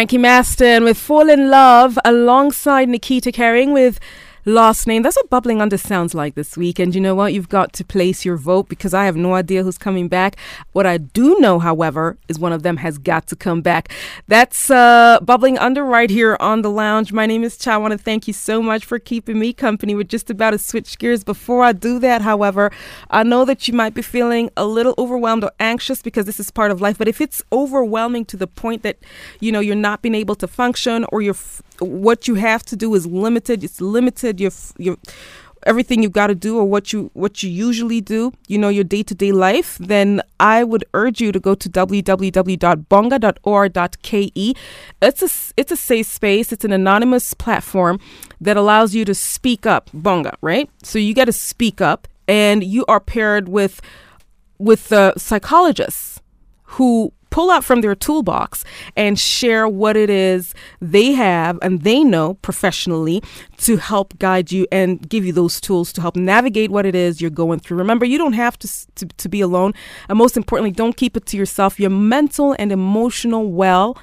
Frankie Maston with Fall in Love alongside Nikita Kering with last name. That's what bubbling under sounds like this week. And you know what? You've got to place your vote because I have no idea who's coming back. What I do know, however, is one of them has got to come back. That's uh, bubbling under right here on the lounge. My name is Cha. I want to thank you so much for keeping me company. We're just about to switch gears. Before I do that, however, I know that you might be feeling a little overwhelmed or anxious because this is part of life. But if it's overwhelming to the point that you know you're not being able to function or you're what you have to do is limited. It's limited. Your your everything you've got to do or what you what you usually do, you know, your day-to-day life, then I would urge you to go to www.bonga.or.ke. It's a it's a safe space. It's an anonymous platform that allows you to speak up, Bonga, right? So you got to speak up and you are paired with with uh, psychologists who pull out from their toolbox and share what it is they have and they know professionally to help guide you and give you those tools to help navigate what it is you're going through. Remember, you don't have to, to, to be alone. And most importantly, don't keep it to yourself. Your mental and emotional well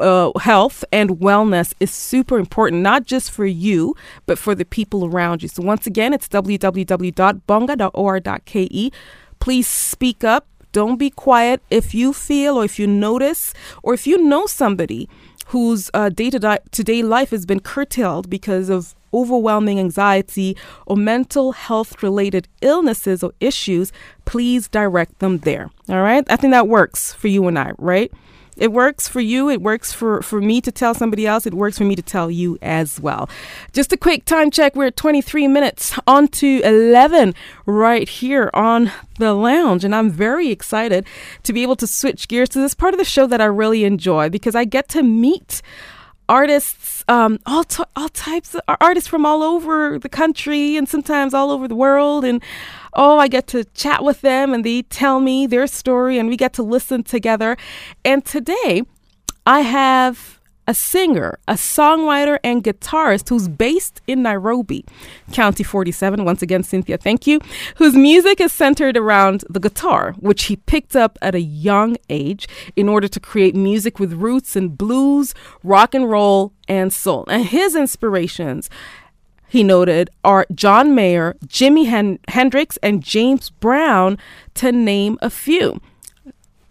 uh, health and wellness is super important, not just for you, but for the people around you. So, once again, it's www.bonga.or.ke. Please speak up don't be quiet if you feel or if you notice or if you know somebody whose day to day life has been curtailed because of overwhelming anxiety or mental health related illnesses or issues, please direct them there. All right? I think that works for you and I, right? It works for you. It works for, for me to tell somebody else. It works for me to tell you as well. Just a quick time check. We're at 23 minutes on to 11 right here on the lounge. And I'm very excited to be able to switch gears to this part of the show that I really enjoy because I get to meet artists, um, all t- all types of artists from all over the country and sometimes all over the world. And oh, I get to chat with them and they tell me their story and we get to listen together. And today I have a singer, a songwriter, and guitarist who's based in Nairobi, County 47. Once again, Cynthia, thank you. Whose music is centered around the guitar, which he picked up at a young age in order to create music with roots in blues, rock and roll, and soul. And his inspirations he noted, are John Mayer, Jimi Hen- Hendrix, and James Brown, to name a few.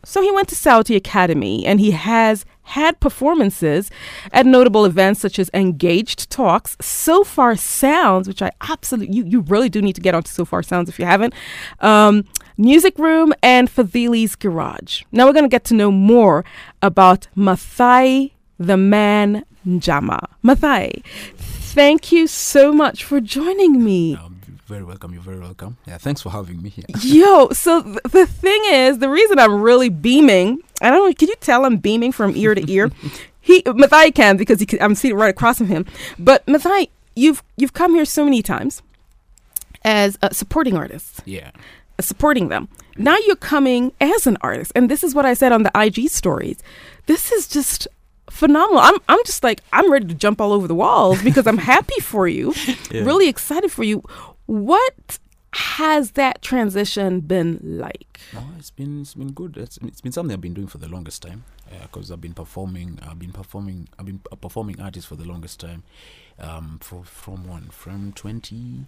So he went to Sauti Academy and he has had performances at notable events such as Engaged Talks, Sofar Sounds, which I absolutely, you, you really do need to get onto Sofar Sounds if you haven't, um, Music Room, and Fadhili's Garage. Now we're going to get to know more about Mathai the Man Njama. Mathai, thank you so much for joining me. Very welcome. You're very welcome. Yeah, thanks for having me here. Yo, so th- the thing is, the reason I'm really beaming, I don't know, can you tell I'm beaming from ear to ear? he Mathai can because he can, I'm sitting right across from him. But Mathai, you've you've come here so many times as a supporting artist. Yeah. Uh, supporting them. Now you're coming as an artist, and this is what I said on the IG stories. This is just phenomenal. I'm I'm just like I'm ready to jump all over the walls because I'm happy for you. Yeah. Really excited for you. What has that transition been like? It's been it's been good. It's, it's been something I've been doing for the longest time because uh, I've been performing. I've been performing. I've been a performing artist for the longest time. Um, for from one from 20,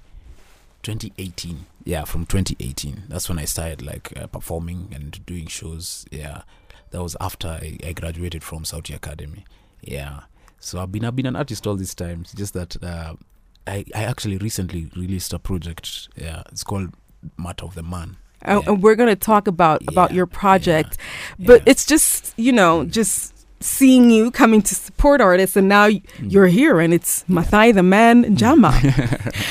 2018. Yeah, from 2018. That's when I started like uh, performing and doing shows. Yeah, that was after I, I graduated from Sauti Academy. Yeah. So I've been I've been an artist all these times. Just that uh, I I actually recently released a project. Yeah, it's called Matter of the Man. Oh, yeah. And we're going to talk about yeah, about your project, yeah, but it's just you know just seeing you coming to support artists, and now mm-hmm. you're here, and it's Mathai the Man Njama.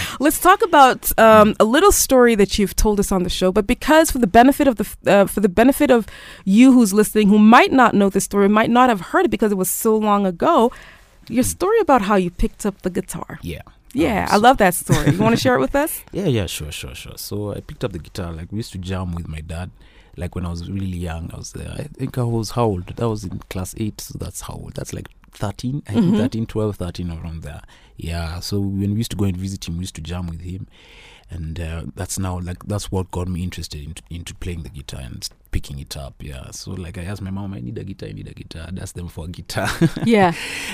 Let's talk about um, a little story that you've told us on the show, but because for the benefit of the uh, for the benefit of you who's listening, who might not know the story, might not have heard it because it was so long ago, your mm. story about how you picked up the guitar. Yeah. Yeah, um, I love that story. You want to share it with us? Yeah, yeah, sure, sure, sure. So I picked up the guitar. Like we used to jam with my dad like when I was really young, I was there. I think I was how old? That was in class 8, so that's how old? That's like 13, I think mm-hmm. 13, 12, 13, around there. Yeah, so when we used to go and visit him, we used to jam with him. And uh, that's now like that's what got me interested into, into playing the guitar and picking it up. Yeah, so like I asked my mom, I need a guitar, I need a guitar. I'd ask them for a guitar. Yeah.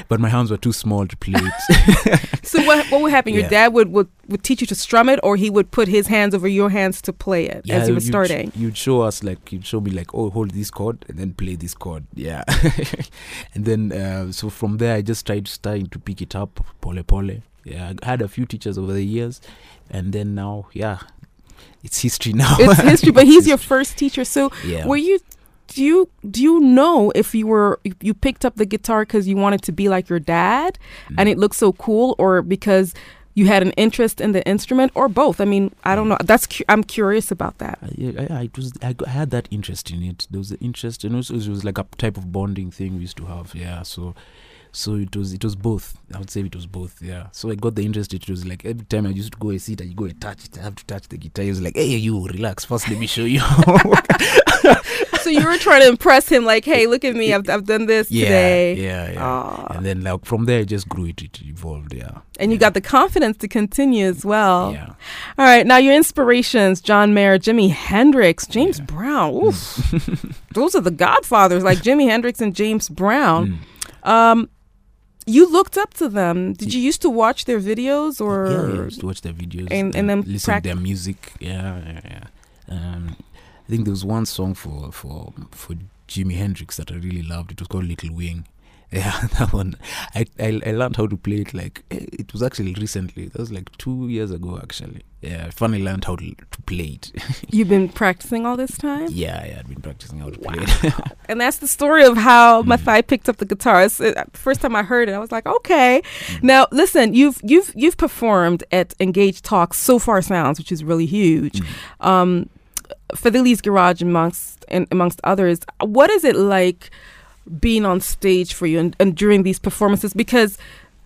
but my hands were too small to play it. So what what would happen? Your Yeah. dad would, would would teach you to strum it, or he would put his hands over your hands to play it as you were starting. You'd show us like you'd show me like, oh, hold this chord and then play this chord. Yeah, and then uh, so from there I just tried starting to pick it up, pole pole. Yeah, I had a few teachers over the years, and then now, yeah, it's history now. It's history, but he's It's your first teacher. So yeah. were you? Do you do you know if you were if you picked up the guitar because you wanted to be like your dad and Mm. it looked so cool, or because you had an interest in the instrument, or both? I mean, I don't know. That's cu- I'm curious about that. I, yeah, I, I, it was, I, I had that interest in it. There was the interest, and also it was like a type of bonding thing we used to have. Yeah, so so it was it was both. I would say it was both. Yeah. So I got the interest. It was like every time I used to go and sit, and you go and touch it. I have to touch the guitar. He was like, "Hey, you relax first. Let me show you." so you were trying to impress him, like, "Hey, look at me! I've I've done this yeah, today." yeah, yeah. Aw. And then like from there, it just grew. It, it evolved. Yeah. And you got the confidence to continue as well. Yeah. All right, now your inspirations: John Mayer, Jimi Hendrix, James Yeah. Brown. Oof, those are the Godfathers, like Jimi Hendrix and James Brown. Mm. Um, you looked up to them. Did you used to watch their videos, or yeah, yeah, I used to watch their videos and- and then listen to their music. Yeah, yeah, yeah. Um, I think there was one song for for for Jimi Hendrix that I really loved. It was called Little Wing. Yeah, that one. I, I I learned how to play it like eh, it was actually recently. That was like two years ago actually. Yeah, I finally learned how to, to play it. you've been practicing all this time? yeah, I had been practicing how to play it. And that's the story of how Mm. Mathai picked up the guitar. It's, uh, First time I heard it, I was like, okay. Mm. Now listen, you've you've you've performed at Engage Talks, Sofar Sounds, which is really huge. Mm. Um, Fadhili's Garage, amongst and amongst others. What is it like being on stage for you and, and during these performances? Because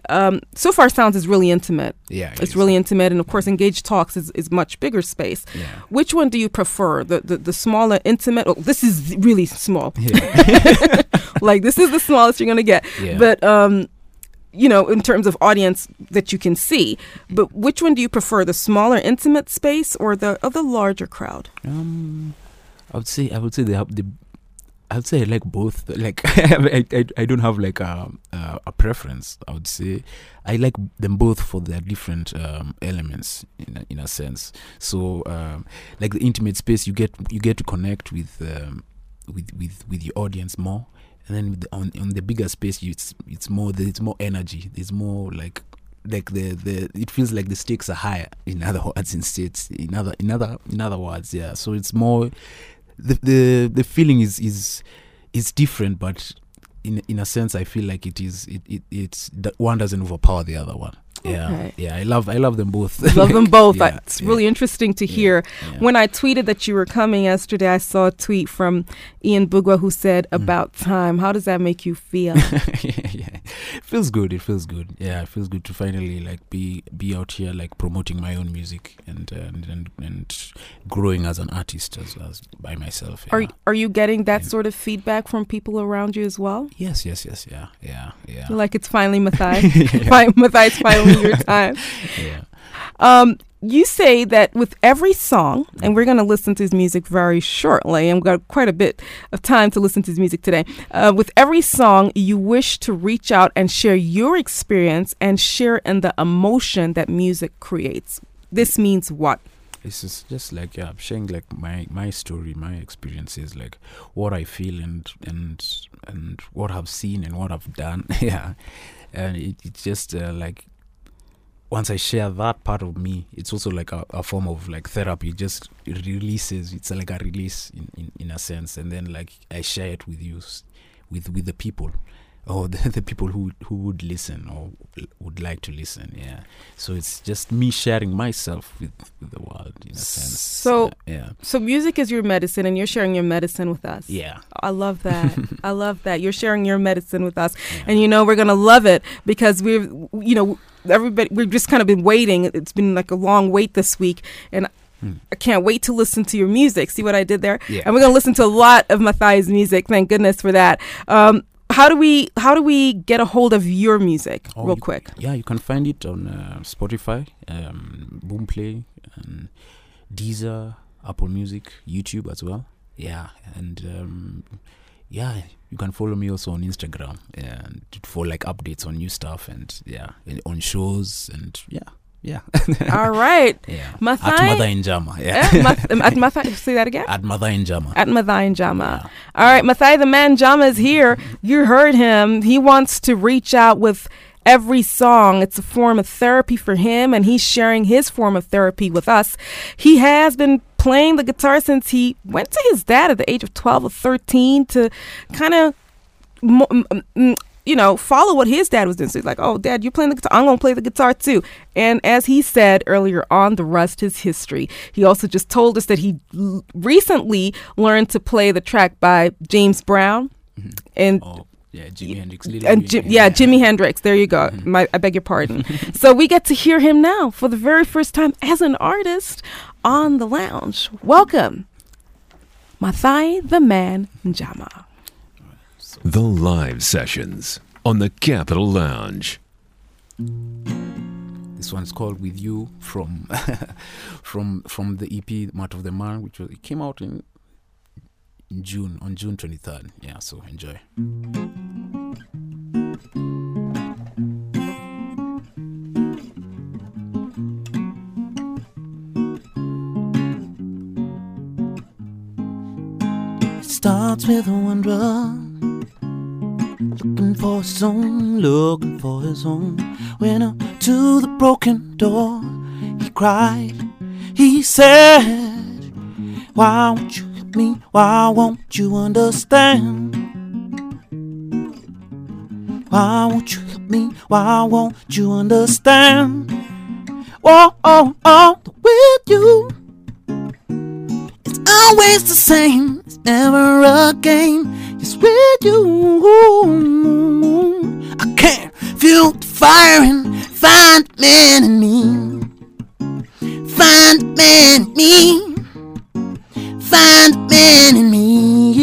um, Sofar Sounds is really intimate. yeah, It's really intimate, and of course, engaged Talks is, is much bigger space. yeah. Which one do you prefer? The the, the smaller, intimate? Oh, this is really small. Yeah. like this is the smallest you're gonna get. yeah. But um, you know, in terms of audience that you can see. But which one do you prefer? The smaller, intimate space or the of the larger crowd? Um, I would say I would say they have the. I would say I like both. Like I, I, I don't have like a, a a preference. I would say I like them both for their different um, elements in a, in a sense. So um, like the intimate space, you get you get to connect with um, with with with your audience more, and then the, on on the bigger space, you, it's it's more there's more energy. There's more like like the the it feels like the stakes are higher in other words in states in other in other in other words yeah so it's more the the feeling is is is different but in in a sense i feel like it is it, it it's that one doesn't overpower the other one yeah Okay. yeah i love i love them both Love them both. Yeah, it's yeah, really interesting to hear. yeah. When I tweeted that you were coming yesterday, I saw a tweet from Ian Bugwa who said, Mm. "About time." How does that make you feel? yeah, yeah. It feels good. It feels good. Yeah, it feels good to finally like be be out here like promoting my own music and uh, and, and and growing as an artist as, as by myself. Are are you getting that sort of feedback from people around you as well? Yes, yes, yes, yeah, yeah, yeah. Like it's finally Mathai. Mathai's finally your time. yeah. Um, you say that with every song, and we're going to listen to his music very shortly, and we've got quite a bit of time to listen to his music today. Uh, with every song, you wish to reach out and share your experience and share in the emotion that music creates. This means what? This is just like yeah, sharing like my my story, my experiences, like what I feel and and and what I've seen and what I've done. yeah, and it, it's just uh, like once I share that part of me, it's also like a, a form of like therapy. It just releases. It's like a release in, in in a sense, and then like I share it with you, with with the people. Or the, the people who who would listen or would like to listen, yeah. So it's just me sharing myself with, with the world in a sense. So- yeah, So, music is your medicine, and you're sharing your medicine with us. yeah, I love that. I love that. You're sharing your medicine with us. yeah. and you know we're gonna love it because we've you know everybody we've just kind of been waiting it's been like a long wait this week and Hmm. i can't wait to listen to your music see what i did there yeah. and we're gonna listen to a lot of Mathai's music thank goodness for that um how do we how do we get a hold of your music Oh, real you- quick? Yeah, you can find it on uh, Spotify, um, Boomplay, and Deezer, Apple Music, YouTube as well. Yeah, and um, yeah, you can follow me also on Instagram and for like updates on new stuff and yeah, and on shows and yeah, yeah, All right. yeah. Mathai- At Mother in Jama, yeah. Eh, Math- at Mathai, say that again. At Mother in Jama. At Mathai and Njama. Yeah. All right, Mathai the man Jama is here. You heard him. He wants to reach out with every song. It's a form of therapy for him, and he's sharing his form of therapy with us. He has been playing the guitar since he went to his dad at the age of 12 or 13 to kind of you know, follow what his dad was doing. So he's like, oh, dad, you're playing the guitar. I'm going to play the guitar too. And as he said earlier on, the rest is history. He also just told us that he l- recently learned to play the track by James Brown. Mm-hmm. And Oh, yeah, Jimi Hendrix. Little and Jim, yeah, Jimi Hendrix. There you go. Mm-hmm. My, I beg your pardon. so we get to hear him now for the very first time as an artist on the lounge. Welcome, Mathai the Man Njama. The live sessions on the Capital Lounge. This one's called "With You" from from from the EP "Mart of the Man," which was, it came out in in June on June twenty third. Yeah, so enjoy. It starts with a wanderer looking for his own, looking for his own. Went up to the broken door. He cried. He said, Why won't you help me? Why won't you understand? Why won't you help me? Why won't you understand? Oh, oh, oh, with you. It's always the same. It's never a game. It's with you. I can't feel the fire and find man in me. Find man in me. Find man in me.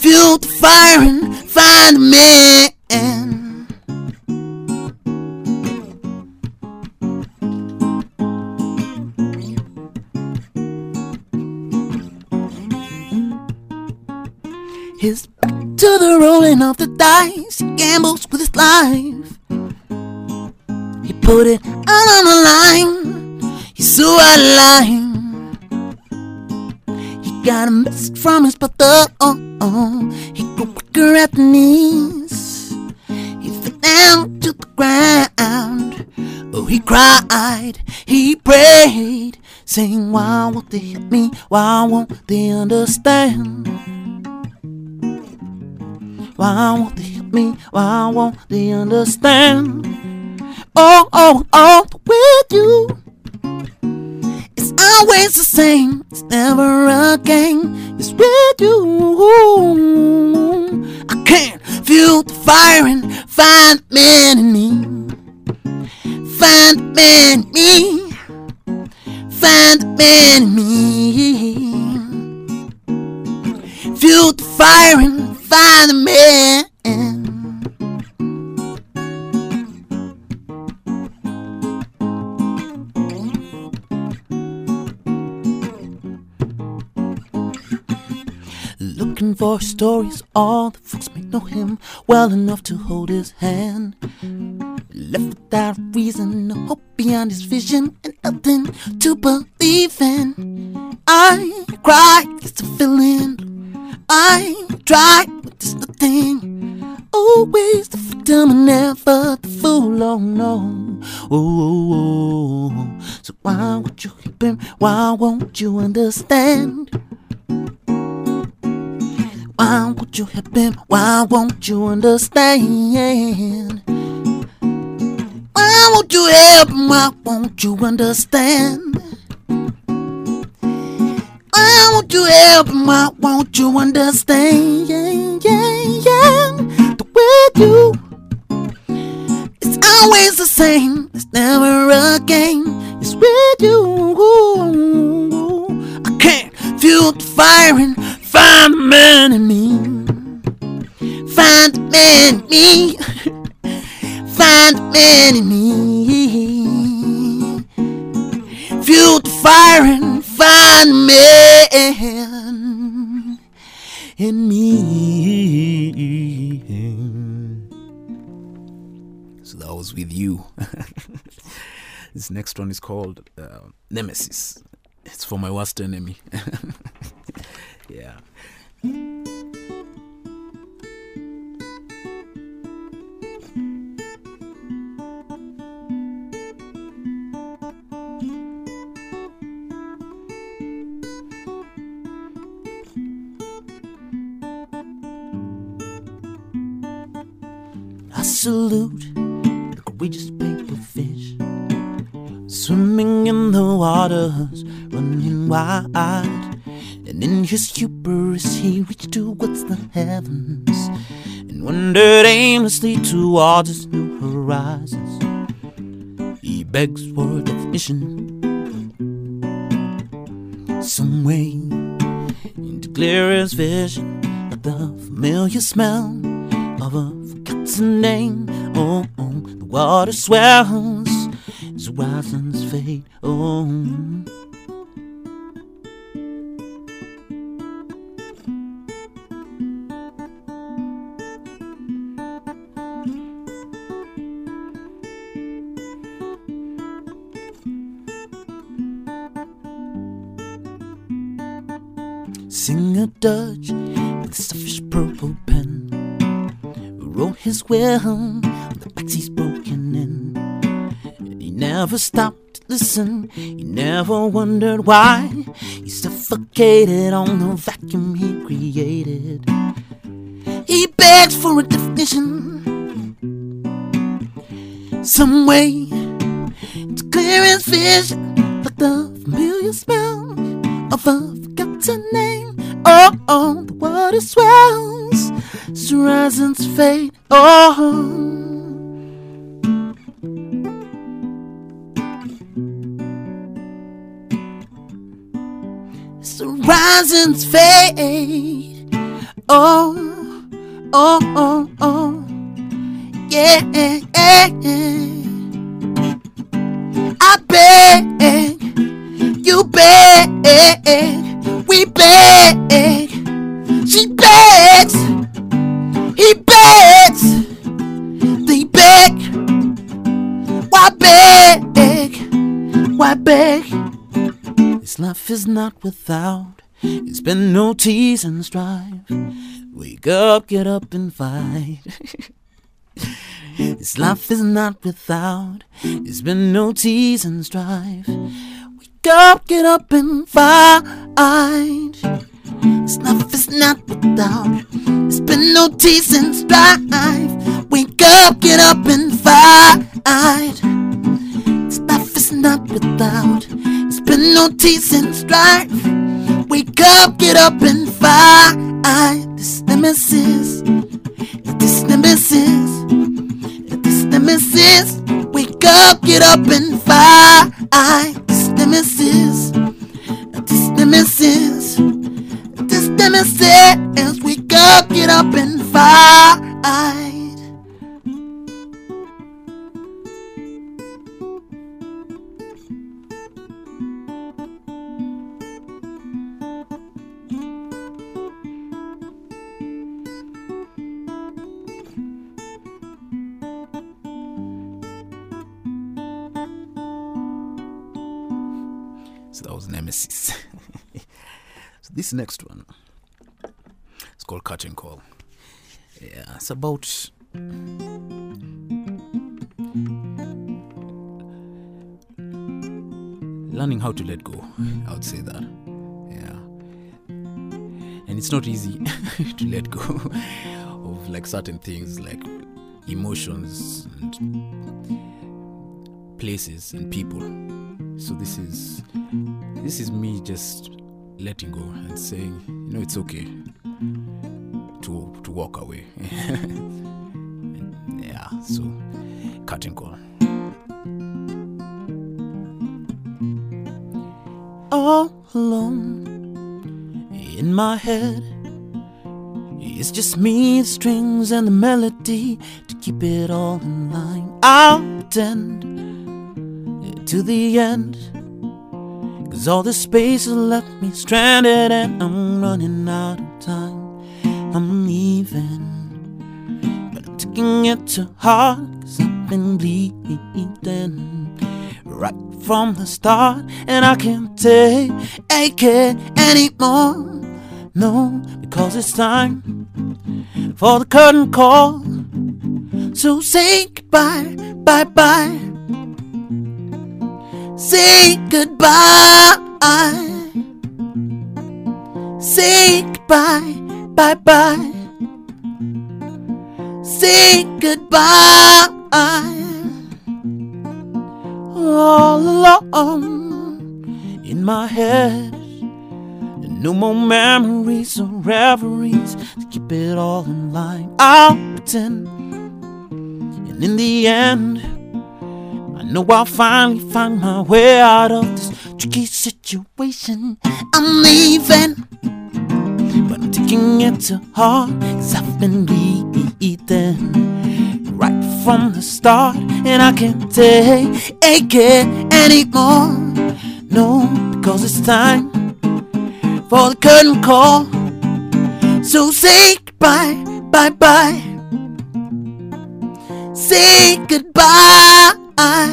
Feel the fire and find man. The rolling of the dice. He gambles with his life. He put it out on the line. He's so out of line. He got a message from his brother. Oh, oh. He go quicker at the knees. He fell down to the ground. Oh, he cried. He prayed. Saying, Why won't they help me? Why won't they understand? Why won't they help me? Why won't they understand? Oh, oh, oh, with you. It's always the same. It's never a game. It's with you. I can't feel the fire and find man in me. Find man in me. Find man in me. Feel the fire and find man. Looking for stories, all the folks may know him well enough to hold his hand. Left without reason, no hope beyond his vision, and nothing to believe in. I cry, it's a feeling. I try, nothing. Always the victim and never the fool. Oh no. Oh, oh, oh. So why would you help him? Why won't you understand? Why won't you help him? Why won't you understand? Why won't you help him? Why won't you understand? Why won't you help him? Why won't you understand? With you, it's always the same. It's never a game. It's with you. I can't feel the fire and find the man in me. Find the man in me. Find the man in me. Fuel the fire and find the man in me. Was with you. this next one is called uh, Nemesis. It's for my worst enemy. yeah. Salute the just paper fish swimming in the waters, running wild. And in his hubris, he reached towards the heavens and wandered aimlessly towards his new horizons. He begs for a definition, some way to clear his vision of the familiar smell name. Oh, oh the water swells as horizons fade. Oh. Sing a dirge with a selfish purple pen. Wrote his will, on the backseat's broken in. He never stopped to listen, he never wondered why. He suffocated on the vacuum he created. He begs for a definition, some way to clear his vision, like the familiar smell oh, oh, oh. Yeah, yeah. I beg, you beg, we beg. She begs, he begs, they beg. Why beg? Why beg? This life is not without. It's been no tease and strife. Wake up, get up and fight. This life is not without. It's been no tease and strife. Wake up, get up and fight. This life is not without. It's been no tease and strife. Wake up, get up and fight. This life is not without. It's been no tease and strife. Wake up, get up and fight. This nemesis. This nemesis. This nemesis. Wake up, get up and fight. This nemesis. This nemesis. This nemesis. Wake up, get up and fight. So this next one, it's called Curtain Call. Yeah, it's about learning how to let go. I would say that. Yeah. And it's not easy to let go of like certain things like emotions and places and people. So this is this is me just letting go and saying, you know, it's okay to to walk away. Yeah, so cutting call. all alone in my head. It's just me, the strings, and the melody to keep it all in line. I'll pretend to the end. Cause all this space has left me stranded and I'm running out of time. I'm leaving, but I'm taking it to heart cause I've been bleeding right from the start and I can't take it anymore. No, because it's time for the curtain call. So say goodbye, bye bye. Say goodbye. Say goodbye, bye bye. Say goodbye. All alone in my head. No more memories or reveries to keep it all in line. I'll pretend. And in the end, know I'll finally find my way out of this tricky situation. I'm leaving, but I'm taking it to heart, cause I've been bleeding right from the start, and I can't take it anymore. No, because it's time for the curtain call. So say goodbye, bye bye. Say goodbye. I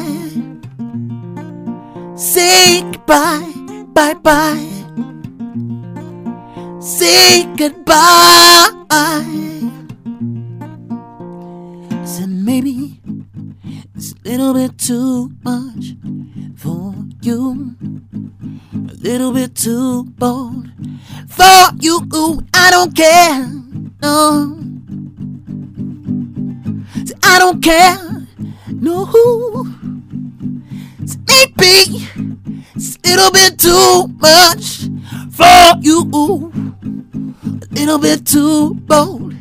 say goodbye, bye bye. Say goodbye. Said maybe it's a little bit too much for you. A little bit too bold for you. I don't care. No. I don't care. No. See, maybe it's a little bit too much for you. A little bit too bold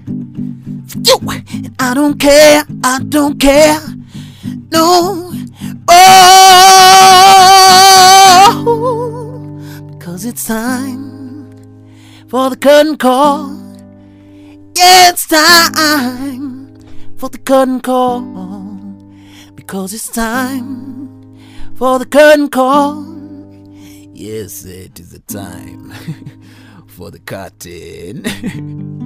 for you. And I don't care. I don't care. No. Oh, because it's time for the curtain call. Yeah, it's time for the curtain call. Because it's time for the curtain call. Yes, it is the time for the curtain.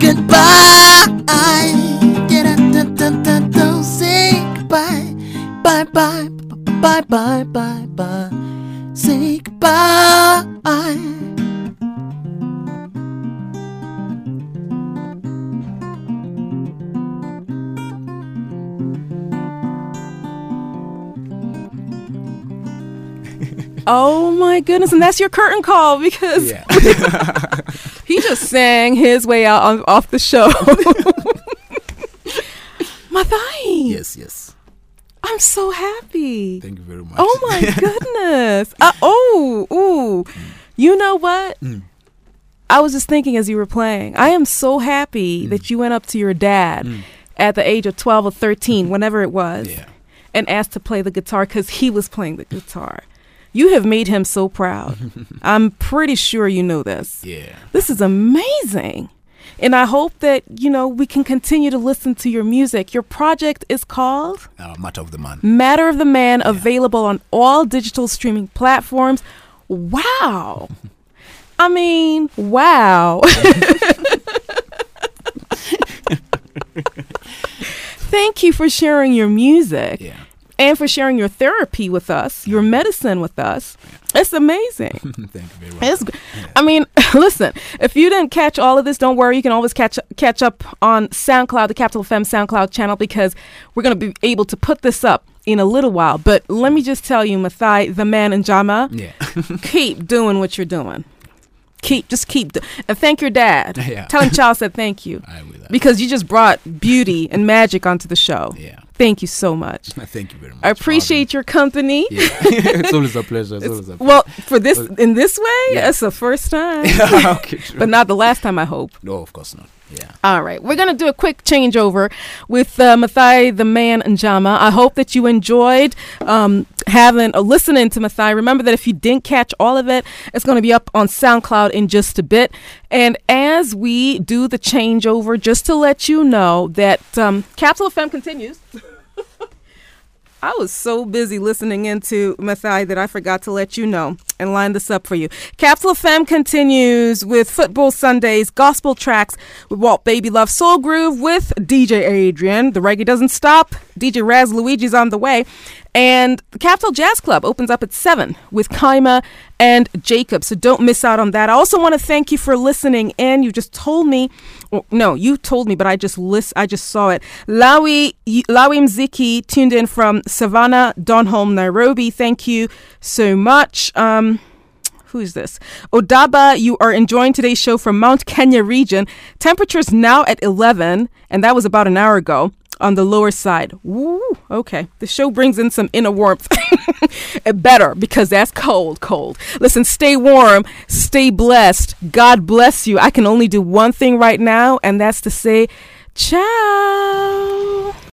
goodbye. Da-da-da-da-da-da. Say goodbye. Bye bye. Bye bye bye bye. Say goodbye. Oh my goodness, and that's your curtain call because Yeah. he just sang his way out on, off the show. Mathai, yes, yes. I'm so happy. Thank you very much. Oh my goodness. Uh, oh, ooh. You know what? Mm. I was just thinking as you were playing. I am so happy that you went up to your dad Mm. at the age of 12 or 13, whenever it was, Yeah. and asked to play the guitar because he was playing the guitar. You have made him so proud. I'm pretty sure you know this. Yeah. This is amazing. And I hope that, you know, we can continue to listen to your music. Your project is called Uh, matter of the man. Matter of the Man, available on all digital streaming platforms. Wow. I mean, wow. Thank you for sharing your music. Yeah. And for sharing your therapy with us, your medicine with us. It's amazing. Thank you very much. G- I mean, listen. If you didn't catch all of this, don't worry. You can always catch catch up on SoundCloud, the Capital FM SoundCloud channel, because we're gonna be able to put this up in a little while. But let me just tell you, Mathai, the man in Jama, Yeah. keep doing what you're doing. Keep, just keep, do- and thank your dad. Yeah. Tell him Charles said thank you I will. that. because you just brought beauty and magic onto the show. Yeah. Thank you so much. Thank you very much. I appreciate your company. Yeah. it's always a pleasure. It's, always a pleasure. Well, for this in this way, Yeah. it's the first time, okay, sure. but not the last time. I hope. no, of course not. Yeah. All right, we're gonna do a quick changeover with uh, Mathai, the man Njama. I hope that you enjoyed um, having uh, listening to Mathai. Remember that if you didn't catch all of it, it's gonna be up on SoundCloud in just a bit. And as we do the changeover, just to let you know that um, Capital FM continues. I was so busy listening into Mathai that I forgot to let you know and line this up for you. Capital FM continues with Football Sundays, gospel tracks with Walt Baby Love Soul Groove with DJ Adrian. The reggae doesn't stop. DJ Raz Luigi's on the way. And the Capital Jazz Club opens up at 7 with Kaima and Jacob. So don't miss out on that. I also want to thank you for listening in. You just told me, no, you told me, but I just list, I just saw it. Lawi, Lawi Mziki tuned in from Savannah, Donholm, Nairobi. Thank you so much. Um, who is this? Odaba, you are enjoying today's show from Mount Kenya region. Temperatures now at 11, and that was about an hour ago on the lower side. Woo, okay. The show brings in some inner warmth. better because that's cold, cold. Listen, stay warm, stay blessed. God bless you. I can only do one thing right now, and that's to say, ciao.